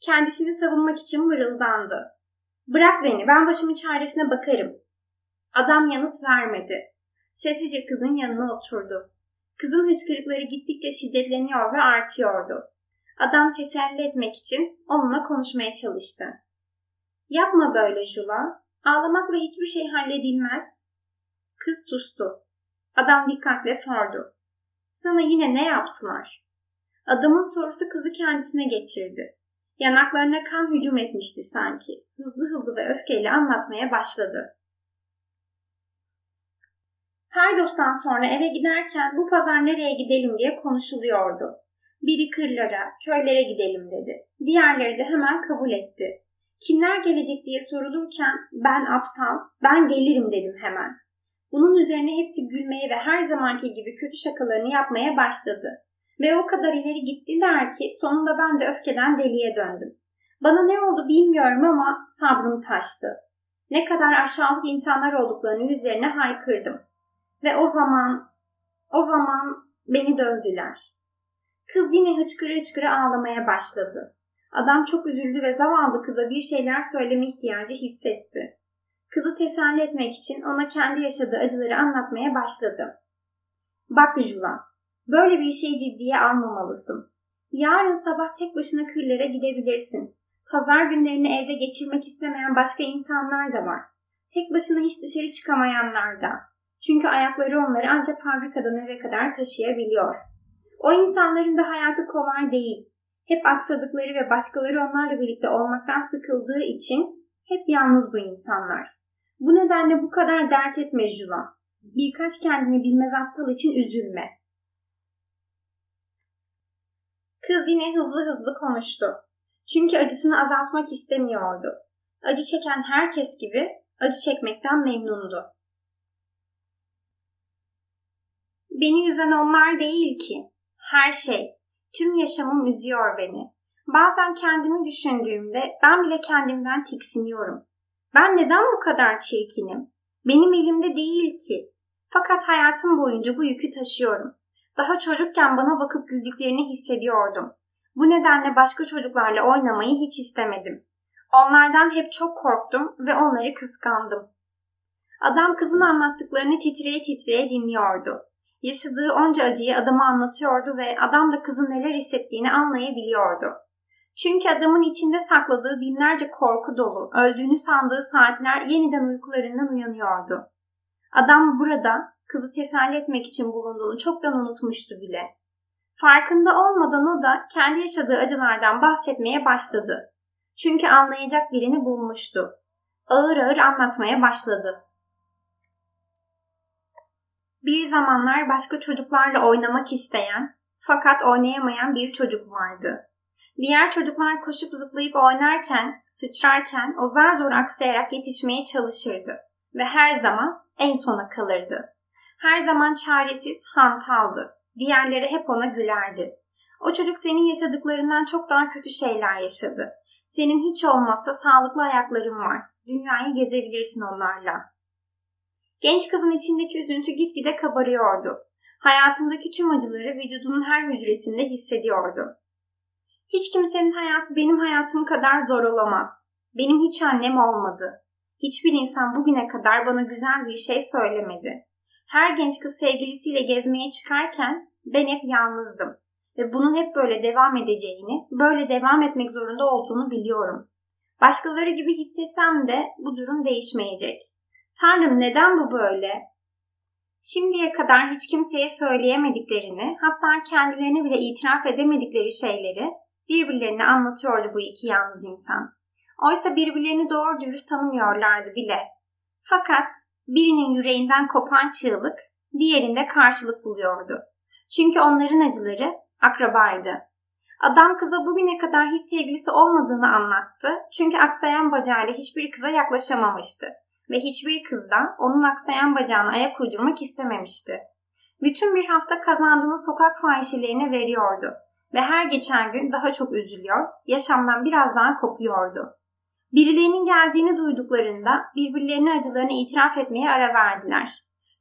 Kendisini savunmak için mırıldandı. Bırak beni, ben başımın çaresine bakarım. Adam yanıt vermedi. Sessizce kızın yanına oturdu. Kızın hıçkırıkları gittikçe şiddetleniyor ve artıyordu. Adam teselli etmek için onunla konuşmaya çalıştı. Yapma böyle Jula. Ağlamakla hiçbir şey halledilmez. Kız sustu. Adam dikkatle sordu. Sana yine ne yaptılar? Adamın sorusu kızı kendisine getirdi. Yanaklarına kan hücum etmişti sanki. Hızlı hızlı ve öfkeyle anlatmaya başladı. Paydos'tan sonra eve giderken bu pazar nereye gidelim diye konuşuluyordu. Biri kırlara, köylere gidelim dedi. Diğerleri de hemen kabul etti. Kimler gelecek diye sorulurken ben aptal, ben gelirim dedim hemen. Bunun üzerine hepsi gülmeye ve her zamanki gibi kötü şakalarını yapmaya başladı. Ve o kadar ileri gittiler ki sonunda ben de öfkeden deliye döndüm. Bana ne oldu bilmiyorum ama sabrım taştı. Ne kadar aşağılık insanlar olduklarını yüzlerine haykırdım. Ve o zaman, o zaman beni dövdüler. Kız yine hıçkırı hıçkırı ağlamaya başladı. Adam çok üzüldü ve zavallı kıza bir şeyler söyleme ihtiyacı hissetti. Kızı teselli etmek için ona kendi yaşadığı acıları anlatmaya başladı. Bak Jula, böyle bir şeyi ciddiye almamalısın. Yarın sabah tek başına kırlara gidebilirsin. Pazar günlerini evde geçirmek istemeyen başka insanlar da var. Tek başına hiç dışarı çıkamayanlar da. Çünkü ayakları onları ancak fabrikadan eve kadar taşıyabiliyor. O insanların da hayatı kolay değil. Hep aksadıkları ve başkaları onlarla birlikte olmaktan sıkıldığı için hep yalnız bu insanlar. Bu nedenle bu kadar dert etme Juva. Birkaç kendini bilmez aptal için üzülme. Kız yine hızlı hızlı konuştu. Çünkü acısını azaltmak istemiyordu. Acı çeken herkes gibi acı çekmekten memnundu. Beni üzen onlar değil ki. Her şey, tüm yaşamım üzüyor beni. Bazen kendimi düşündüğümde ben bile kendimden tiksiniyorum. Ben neden bu kadar çirkinim? Benim elimde değil ki. Fakat hayatım boyunca bu yükü taşıyorum. Daha çocukken bana bakıp güldüklerini hissediyordum. Bu nedenle başka çocuklarla oynamayı hiç istemedim. Onlardan hep çok korktum ve onları kıskandım. Adam kızın anlattıklarını titreye titreye dinliyordu. Yaşadığı onca acıyı adama anlatıyordu ve adam da kızın neler hissettiğini anlayabiliyordu. Çünkü adamın içinde sakladığı binlerce korku dolu, öldüğünü sandığı saatler yeniden uykularından uyanıyordu. Adam burada kızı teselli etmek için bulunduğunu çoktan unutmuştu bile. Farkında olmadan o da kendi yaşadığı acılardan bahsetmeye başladı. Çünkü anlayacak birini bulmuştu. Ağır ağır anlatmaya başladı. Bir zamanlar başka çocuklarla oynamak isteyen fakat oynayamayan bir çocuk vardı. Diğer çocuklar koşup zıplayıp oynarken, sıçrarken o zar zor aksayarak yetişmeye çalışırdı ve her zaman en sona kalırdı. Her zaman çaresiz, hantaldı. Diğerleri hep ona gülerdi. O çocuk senin yaşadıklarından çok daha kötü şeyler yaşadı. Senin hiç olmazsa sağlıklı ayakların var. Dünyayı gezebilirsin onlarla. Genç kızın içindeki üzüntü gitgide kabarıyordu. Hayatındaki tüm acıları vücudunun her hücresinde hissediyordu. Hiç kimsenin hayatı benim hayatım kadar zor olamaz. Benim hiç annem olmadı. Hiçbir insan bugüne kadar bana güzel bir şey söylemedi. Her genç kız sevgilisiyle gezmeye çıkarken ben hep yalnızdım. Ve bunun hep böyle devam edeceğini, böyle devam etmek zorunda olduğunu biliyorum. Başkaları gibi hissetsem de bu durum değişmeyecek. Tanrım neden bu böyle? Şimdiye kadar hiç kimseye söyleyemediklerini, hatta kendilerine bile itiraf edemedikleri şeyleri birbirlerine anlatıyordu bu iki yalnız insan. Oysa birbirlerini doğru dürüst tanımıyorlardı bile. Fakat birinin yüreğinden kopan çığlık diğerinde karşılık buluyordu. Çünkü onların acıları akrabaydı. Adam kıza bugüne kadar hiç sevgilisi olmadığını anlattı. Çünkü aksayan bacağıyla hiçbir kıza yaklaşamamıştı. Ve hiçbir kız da onun aksayan bacağına ayak uydurmak istememişti. Bütün bir hafta kazandığını sokak fahişelerine veriyordu. Ve her geçen gün daha çok üzülüyor, yaşamdan biraz daha kopuyordu. Birilerinin geldiğini duyduklarında birbirlerine acılarını itiraf etmeye ara verdiler.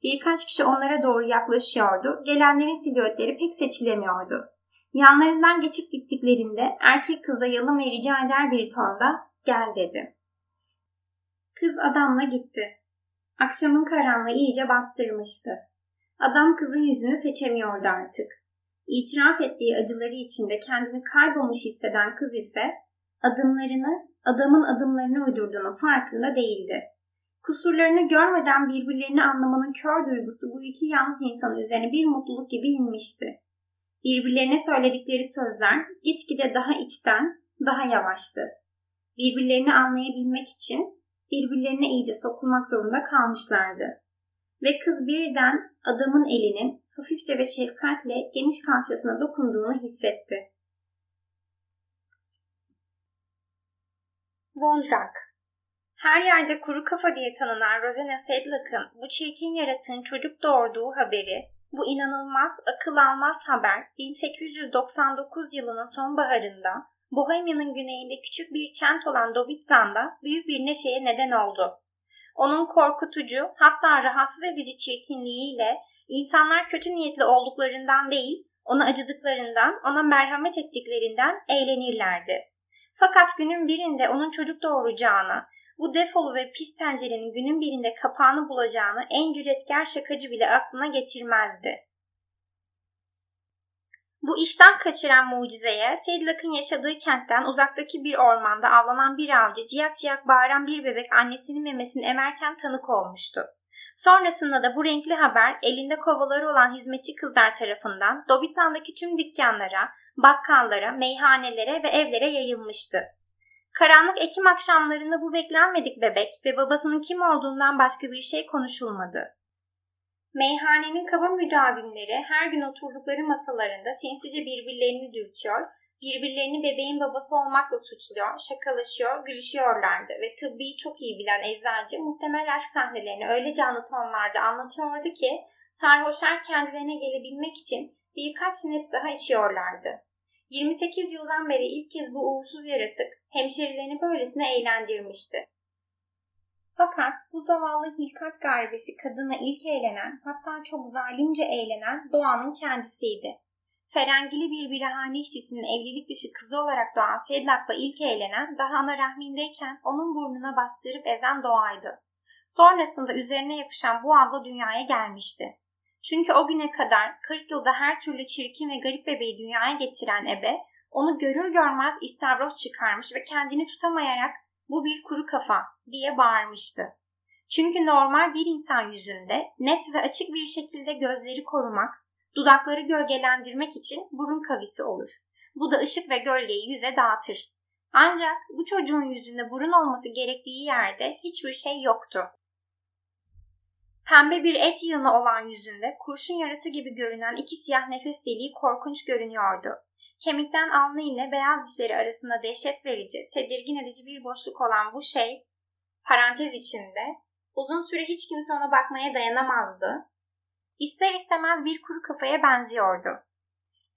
Birkaç kişi onlara doğru yaklaşıyordu, gelenlerin silüetleri pek seçilemiyordu. Yanlarından geçip gittiklerinde erkek kıza yalın ve rica eder bir tonda gel dedi. Kız adamla gitti. Akşamın karanlığı iyice bastırmıştı. Adam kızın yüzünü seçemiyordu artık. İtiraf ettiği acıları içinde kendini kaybolmuş hisseden kız ise adımlarını adamın adımlarını uydurduğunun farkında değildi. Kusurlarını görmeden birbirlerini anlamanın kör duygusu bu iki yalnız insanın üzerine bir mutluluk gibi inmişti. Birbirlerine söyledikleri sözler gitgide daha içten, daha yavaştı. Birbirlerini anlayabilmek için birbirlerine iyice sokulmak zorunda kalmışlardı. Ve kız birden adamın elinin hafifçe ve şefkatle geniş kalçasına dokunduğunu hissetti. Vondrak Her yerde kuru kafa diye tanınan Rosena Sedlak'ın bu çirkin yaratığın çocuk doğurduğu haberi, bu inanılmaz, akıl almaz haber 1899 yılının sonbaharında Bohemia'nın güneyinde küçük bir kent olan Dobitzan'da büyük bir neşeye neden oldu. Onun korkutucu, hatta rahatsız edici çirkinliğiyle insanlar kötü niyetli olduklarından değil, ona acıdıklarından, ona merhamet ettiklerinden eğlenirlerdi. Fakat günün birinde onun çocuk doğuracağını, bu defolu ve pis tencerenin günün birinde kapağını bulacağını en cüretkar şakacı bile aklına getirmezdi. Bu işten kaçıran mucizeye Sedlak'ın yaşadığı kentten uzaktaki bir ormanda avlanan bir avcı ciyak ciyak bağıran bir bebek annesinin memesini emerken tanık olmuştu. Sonrasında da bu renkli haber elinde kovaları olan hizmetçi kızlar tarafından Dobitan'daki tüm dükkanlara, bakkallara, meyhanelere ve evlere yayılmıştı. Karanlık Ekim akşamlarında bu beklenmedik bebek ve babasının kim olduğundan başka bir şey konuşulmadı. Meyhanenin kaba müdavimleri her gün oturdukları masalarında sinsice birbirlerini dürtüyor, birbirlerini bebeğin babası olmakla suçluyor, şakalaşıyor, gülüşüyorlardı ve tıbbi çok iyi bilen eczacı muhtemel aşk sahnelerini öyle canlı tonlarda anlatıyordu ki sarhoşlar kendilerine gelebilmek için birkaç sineps daha içiyorlardı. 28 yıldan beri ilk kez bu uğursuz yaratık hemşerilerini böylesine eğlendirmişti. Fakat bu zavallı hilkat garbesi kadına ilk eğlenen, hatta çok zalimce eğlenen doğanın kendisiydi. Ferengili bir birahane işçisinin evlilik dışı kızı olarak doğan Sedlak'la ilk eğlenen, daha ana rahmindeyken onun burnuna bastırıp ezen doğaydı. Sonrasında üzerine yapışan bu abla dünyaya gelmişti. Çünkü o güne kadar 40 yılda her türlü çirkin ve garip bebeği dünyaya getiren ebe, onu görür görmez istavros çıkarmış ve kendini tutamayarak bu bir kuru kafa diye bağırmıştı. Çünkü normal bir insan yüzünde net ve açık bir şekilde gözleri korumak, dudakları gölgelendirmek için burun kavisi olur. Bu da ışık ve gölgeyi yüze dağıtır. Ancak bu çocuğun yüzünde burun olması gerektiği yerde hiçbir şey yoktu. Pembe bir et yığını olan yüzünde kurşun yarası gibi görünen iki siyah nefes deliği korkunç görünüyordu. Kemikten alnı ile beyaz dişleri arasında dehşet verici, tedirgin edici bir boşluk olan bu şey, parantez içinde, uzun süre hiç kimse ona bakmaya dayanamazdı. İster istemez bir kuru kafaya benziyordu.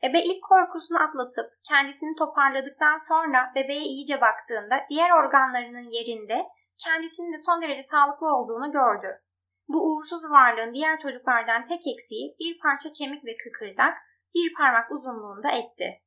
Ebe ilk korkusunu atlatıp kendisini toparladıktan sonra bebeğe iyice baktığında diğer organlarının yerinde kendisinin de son derece sağlıklı olduğunu gördü. Bu uğursuz varlığın diğer çocuklardan tek eksiği bir parça kemik ve kıkırdak bir parmak uzunluğunda etti.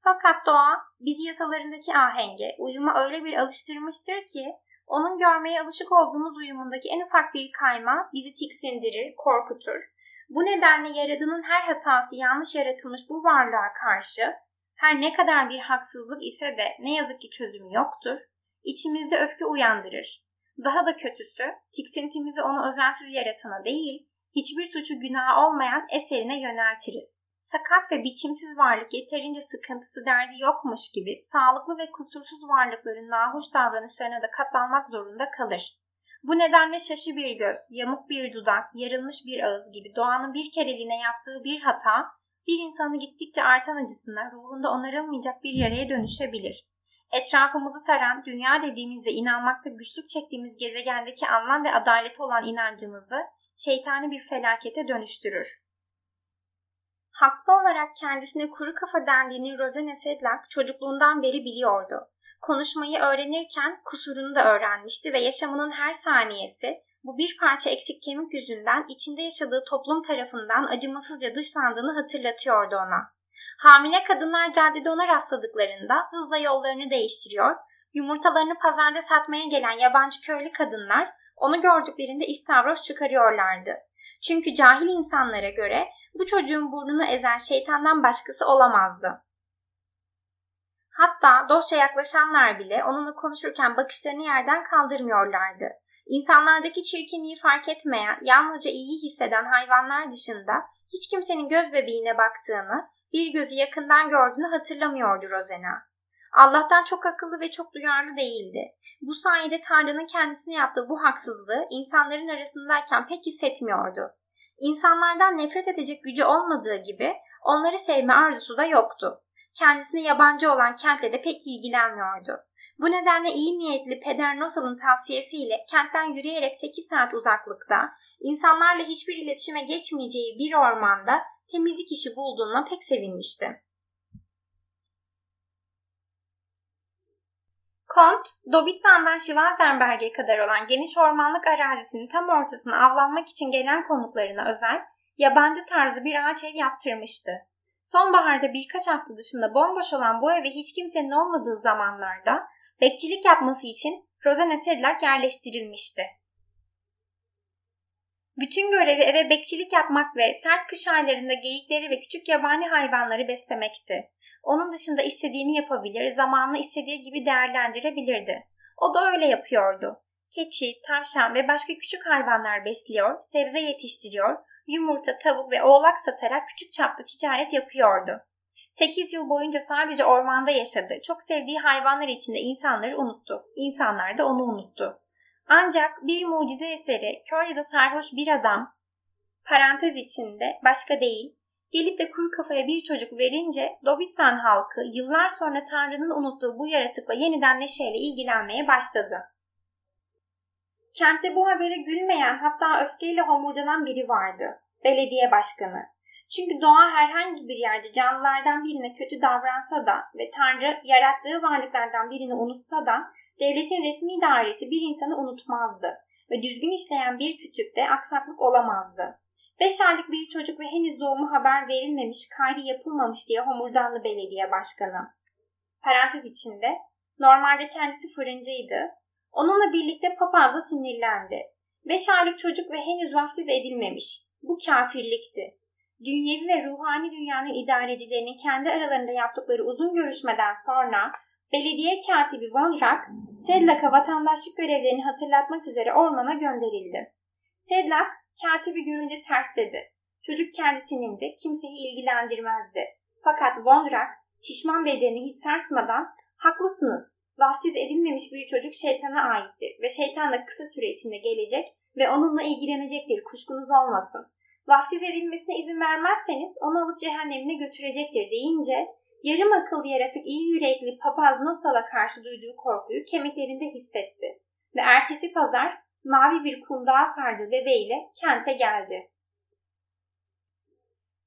Fakat doğa bizi yasalarındaki ahenge, uyuma öyle bir alıştırmıştır ki onun görmeye alışık olduğumuz uyumundaki en ufak bir kayma bizi tiksindirir, korkutur. Bu nedenle yaradının her hatası yanlış yaratılmış bu varlığa karşı her ne kadar bir haksızlık ise de ne yazık ki çözümü yoktur. İçimizde öfke uyandırır. Daha da kötüsü tiksintimizi onu özensiz yaratana değil, hiçbir suçu günah olmayan eserine yöneltiriz sakat ve biçimsiz varlık yeterince sıkıntısı derdi yokmuş gibi sağlıklı ve kusursuz varlıkların nahoş davranışlarına da katlanmak zorunda kalır. Bu nedenle şaşı bir göz, yamuk bir dudak, yarılmış bir ağız gibi doğanın bir kereliğine yaptığı bir hata, bir insanı gittikçe artan acısına, ruhunda onarılmayacak bir yaraya dönüşebilir. Etrafımızı saran, dünya dediğimiz ve inanmakta güçlük çektiğimiz gezegendeki anlam ve adaleti olan inancımızı şeytani bir felakete dönüştürür. Haklı olarak kendisine kuru kafa dendiğini Rosene Sedlak çocukluğundan beri biliyordu. Konuşmayı öğrenirken kusurunu da öğrenmişti ve yaşamının her saniyesi bu bir parça eksik kemik yüzünden içinde yaşadığı toplum tarafından acımasızca dışlandığını hatırlatıyordu ona. Hamile kadınlar caddede ona rastladıklarında hızla yollarını değiştiriyor, yumurtalarını pazarda satmaya gelen yabancı köylü kadınlar onu gördüklerinde istavros çıkarıyorlardı. Çünkü cahil insanlara göre bu çocuğun burnunu ezen şeytandan başkası olamazdı. Hatta dostça yaklaşanlar bile onunla konuşurken bakışlarını yerden kaldırmıyorlardı. İnsanlardaki çirkinliği fark etmeyen, yalnızca iyi hisseden hayvanlar dışında hiç kimsenin göz bebeğine baktığını, bir gözü yakından gördüğünü hatırlamıyordu Rosena. Allah'tan çok akıllı ve çok duyarlı değildi. Bu sayede Tanrı'nın kendisine yaptığı bu haksızlığı insanların arasındayken pek hissetmiyordu. İnsanlardan nefret edecek gücü olmadığı gibi onları sevme arzusu da yoktu. Kendisine yabancı olan kentle de pek ilgilenmiyordu. Bu nedenle iyi niyetli Peder Nosal'ın tavsiyesiyle kentten yürüyerek 8 saat uzaklıkta, insanlarla hiçbir iletişime geçmeyeceği bir ormanda temizlik işi bulduğuna pek sevinmişti. Kont, Dobitzan'dan Schwarzenberg'e kadar olan geniş ormanlık arazisinin tam ortasına avlanmak için gelen konuklarına özel, yabancı tarzı bir ağaç ev yaptırmıştı. Sonbaharda birkaç hafta dışında bomboş olan bu eve hiç kimsenin olmadığı zamanlarda bekçilik yapması için Rosena Sedlak yerleştirilmişti. Bütün görevi eve bekçilik yapmak ve sert kış aylarında geyikleri ve küçük yabani hayvanları beslemekti. Onun dışında istediğini yapabilir, zamanını istediği gibi değerlendirebilirdi. O da öyle yapıyordu. Keçi, tavşan ve başka küçük hayvanlar besliyor, sebze yetiştiriyor, yumurta, tavuk ve oğlak satarak küçük çaplı ticaret yapıyordu. 8 yıl boyunca sadece ormanda yaşadı. Çok sevdiği hayvanlar içinde insanları unuttu. İnsanlar da onu unuttu. Ancak bir mucize eseri kör ya da sarhoş bir adam parantez içinde başka değil gelip de kuru kafaya bir çocuk verince Dobistan halkı yıllar sonra Tanrı'nın unuttuğu bu yaratıkla yeniden neşeyle ilgilenmeye başladı. Kentte bu habere gülmeyen hatta öfkeyle homurdanan biri vardı. Belediye başkanı. Çünkü doğa herhangi bir yerde canlılardan birine kötü davransa da ve Tanrı yarattığı varlıklardan birini unutsa da devletin resmi dairesi bir insanı unutmazdı ve düzgün işleyen bir kütükte aksaklık olamazdı. Beş aylık bir çocuk ve henüz doğumu haber verilmemiş, kaydı yapılmamış diye homurdanlı belediye başkanı. Parantez içinde, normalde kendisi fırıncıydı. Onunla birlikte papaz da sinirlendi. Beş aylık çocuk ve henüz vaftiz edilmemiş. Bu kafirlikti. Dünyevi ve ruhani dünyanın idarecilerinin kendi aralarında yaptıkları uzun görüşmeden sonra belediye katibi Von Rack, Sedlak'a vatandaşlık görevlerini hatırlatmak üzere ormana gönderildi. Sedlak, katibi görünce tersledi. Çocuk kendisinin de kimseyi ilgilendirmezdi. Fakat Von Rack, şişman bedenini hiç sarsmadan, haklısınız, vaftiz edilmemiş bir çocuk şeytana aittir ve şeytan da kısa süre içinde gelecek ve onunla ilgilenecektir, kuşkunuz olmasın. Vaftiz edilmesine izin vermezseniz onu alıp cehennemine götürecektir deyince yarım akıllı yaratık iyi yürekli papaz Nosal'a karşı duyduğu korkuyu kemiklerinde hissetti ve ertesi pazar mavi bir kundağa sardığı bebeğiyle kente geldi.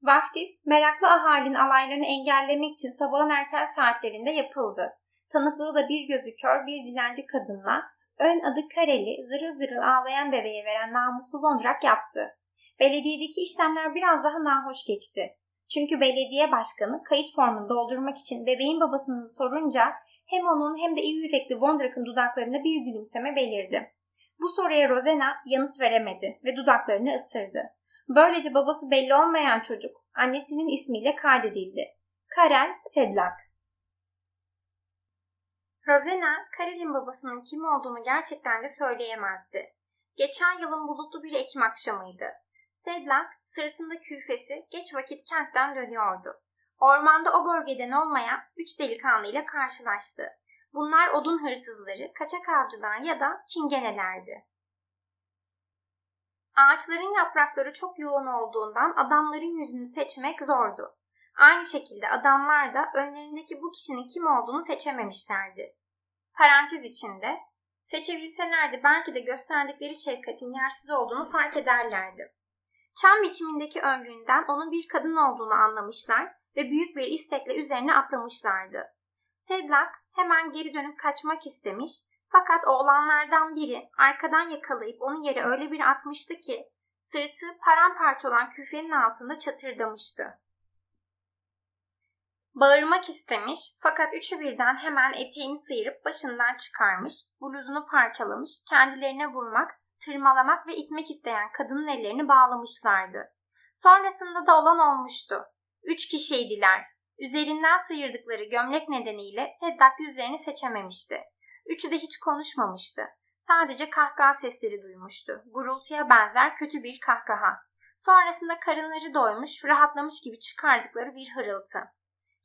Vaftiz, meraklı ahalinin alaylarını engellemek için sabahın erken saatlerinde yapıldı. Tanıklığı da bir gözü kör bir dilenci kadınla ön adı Kareli zırıl zırıl ağlayan bebeğe veren namuslu Vondrak yaptı. Belediyedeki işlemler biraz daha nahoş geçti. Çünkü belediye başkanı kayıt formunu doldurmak için bebeğin babasını sorunca hem onun hem de iyi yürekli Vondrak'ın dudaklarında bir gülümseme belirdi. Bu soruya Rosena yanıt veremedi ve dudaklarını ısırdı. Böylece babası belli olmayan çocuk annesinin ismiyle kaydedildi. Karel Sedlak. Rosena, Karel'in babasının kim olduğunu gerçekten de söyleyemezdi. Geçen yılın bulutlu bir Ekim akşamıydı. Sedlak sırtında küfesi geç vakit kentten dönüyordu. Ormanda o bölgeden olmayan üç delikanlı ile karşılaştı. Bunlar odun hırsızları, kaçak avcılar ya da çingenelerdi. Ağaçların yaprakları çok yoğun olduğundan adamların yüzünü seçmek zordu. Aynı şekilde adamlar da önlerindeki bu kişinin kim olduğunu seçememişlerdi. Parantez içinde, seçebilselerdi belki de gösterdikleri şefkatin yersiz olduğunu fark ederlerdi. Çam biçimindeki önlüğünden onun bir kadın olduğunu anlamışlar ve büyük bir istekle üzerine atlamışlardı. Sedlak hemen geri dönüp kaçmak istemiş fakat oğlanlardan biri arkadan yakalayıp onu yere öyle bir atmıştı ki sırtı paramparça olan küfenin altında çatırdamıştı. Bağırmak istemiş fakat üçü birden hemen eteğini sıyırıp başından çıkarmış, bluzunu parçalamış, kendilerine vurmak tırmalamak ve itmek isteyen kadının ellerini bağlamışlardı. Sonrasında da olan olmuştu. Üç kişiydiler. Üzerinden sıyırdıkları gömlek nedeniyle Seddak yüzlerini seçememişti. Üçü de hiç konuşmamıştı. Sadece kahkaha sesleri duymuştu. Gurultuya benzer kötü bir kahkaha. Sonrasında karınları doymuş, rahatlamış gibi çıkardıkları bir hırıltı.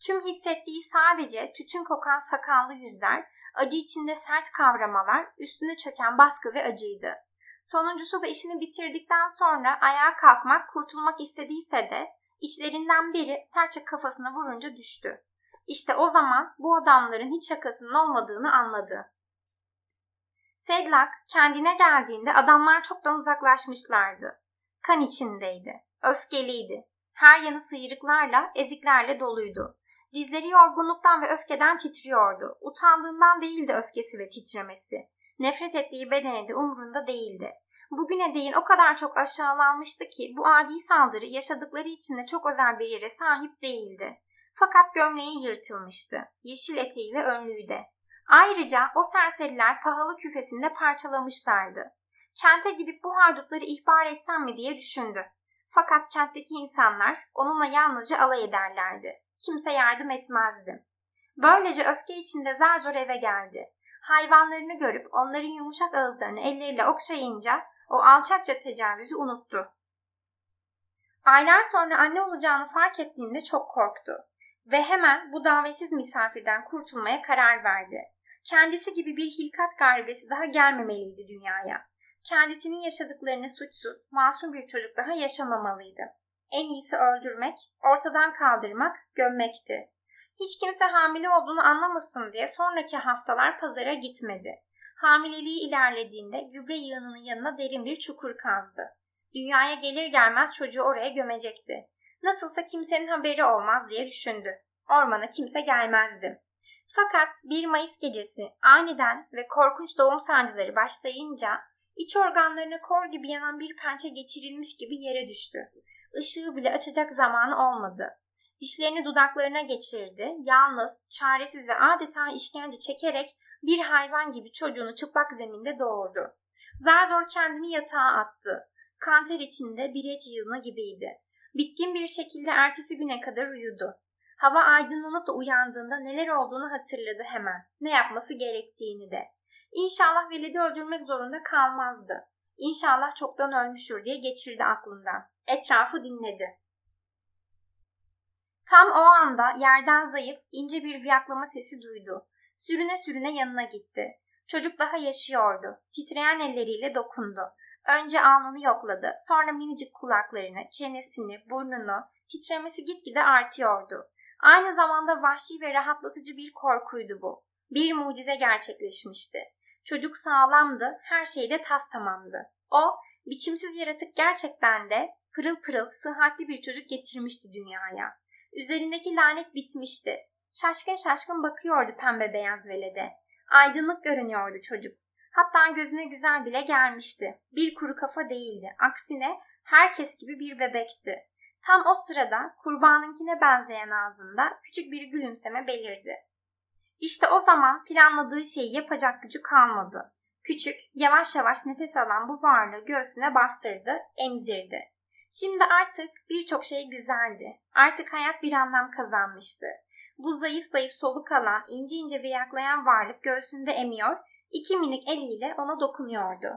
Tüm hissettiği sadece tütün kokan sakallı yüzler, acı içinde sert kavramalar, üstüne çöken baskı ve acıydı. Sonuncusu da işini bitirdikten sonra ayağa kalkmak, kurtulmak istediyse de içlerinden biri sertçe kafasına vurunca düştü. İşte o zaman bu adamların hiç şakasının olmadığını anladı. Sedlak kendine geldiğinde adamlar çoktan uzaklaşmışlardı. Kan içindeydi, öfkeliydi. Her yanı sıyrıklarla, eziklerle doluydu. Dizleri yorgunluktan ve öfkeden titriyordu. Utandığından değildi öfkesi ve titremesi. Nefret ettiği bedene de umurunda değildi. Bugüne değin o kadar çok aşağılanmıştı ki bu adi saldırı yaşadıkları içinde çok özel bir yere sahip değildi. Fakat gömleği yırtılmıştı. Yeşil eteği ve önlüğü de. Ayrıca o serseriler pahalı küfesinde parçalamışlardı. Kente gidip bu haydutları ihbar etsem mi diye düşündü. Fakat kentteki insanlar onunla yalnızca alay ederlerdi. Kimse yardım etmezdi. Böylece öfke içinde zar zor eve geldi. Hayvanlarını görüp onların yumuşak ağızlarını elleriyle okşayınca o alçakça tecavüzü unuttu. Aylar sonra anne olacağını fark ettiğinde çok korktu ve hemen bu davetsiz misafirden kurtulmaya karar verdi. Kendisi gibi bir hilkat garbesi daha gelmemeliydi dünyaya. Kendisinin yaşadıklarını suçsuz, masum bir çocuk daha yaşamamalıydı. En iyisi öldürmek, ortadan kaldırmak, gömmekti. Hiç kimse hamile olduğunu anlamasın diye sonraki haftalar pazara gitmedi. Hamileliği ilerlediğinde gübre yığınının yanına derin bir çukur kazdı. Dünyaya gelir gelmez çocuğu oraya gömecekti. Nasılsa kimsenin haberi olmaz diye düşündü. Ormana kimse gelmezdi. Fakat 1 Mayıs gecesi aniden ve korkunç doğum sancıları başlayınca iç organlarına kor gibi yanan bir pençe geçirilmiş gibi yere düştü. Işığı bile açacak zamanı olmadı. Dişlerini dudaklarına geçirdi. Yalnız, çaresiz ve adeta işkence çekerek bir hayvan gibi çocuğunu çıplak zeminde doğurdu. Zar zor kendini yatağa attı. Kanter içinde bir et yığını gibiydi. Bitkin bir şekilde ertesi güne kadar uyudu. Hava aydınlanıp da uyandığında neler olduğunu hatırladı hemen. Ne yapması gerektiğini de. İnşallah velidi öldürmek zorunda kalmazdı. İnşallah çoktan ölmüştür diye geçirdi aklından. Etrafı dinledi. Tam o anda yerden zayıf, ince bir viyaklama sesi duydu. Sürüne sürüne yanına gitti. Çocuk daha yaşıyordu. Titreyen elleriyle dokundu. Önce alnını yokladı. Sonra minicik kulaklarını, çenesini, burnunu, titremesi gitgide artıyordu. Aynı zamanda vahşi ve rahatlatıcı bir korkuydu bu. Bir mucize gerçekleşmişti. Çocuk sağlamdı, her şeyde tas tamamdı. O, biçimsiz yaratık gerçekten de pırıl pırıl, sıhhatli bir çocuk getirmişti dünyaya. Üzerindeki lanet bitmişti. Şaşkın şaşkın bakıyordu pembe beyaz velede. Aydınlık görünüyordu çocuk. Hatta gözüne güzel bile gelmişti. Bir kuru kafa değildi. Aksine herkes gibi bir bebekti. Tam o sırada kurbanınkine benzeyen ağzında küçük bir gülümseme belirdi. İşte o zaman planladığı şeyi yapacak gücü kalmadı. Küçük, yavaş yavaş nefes alan bu varlığı göğsüne bastırdı, emzirdi. Şimdi artık birçok şey güzeldi. Artık hayat bir anlam kazanmıştı. Bu zayıf zayıf soluk alan, ince ince viyaklayan varlık göğsünde emiyor, iki minik eliyle ona dokunuyordu.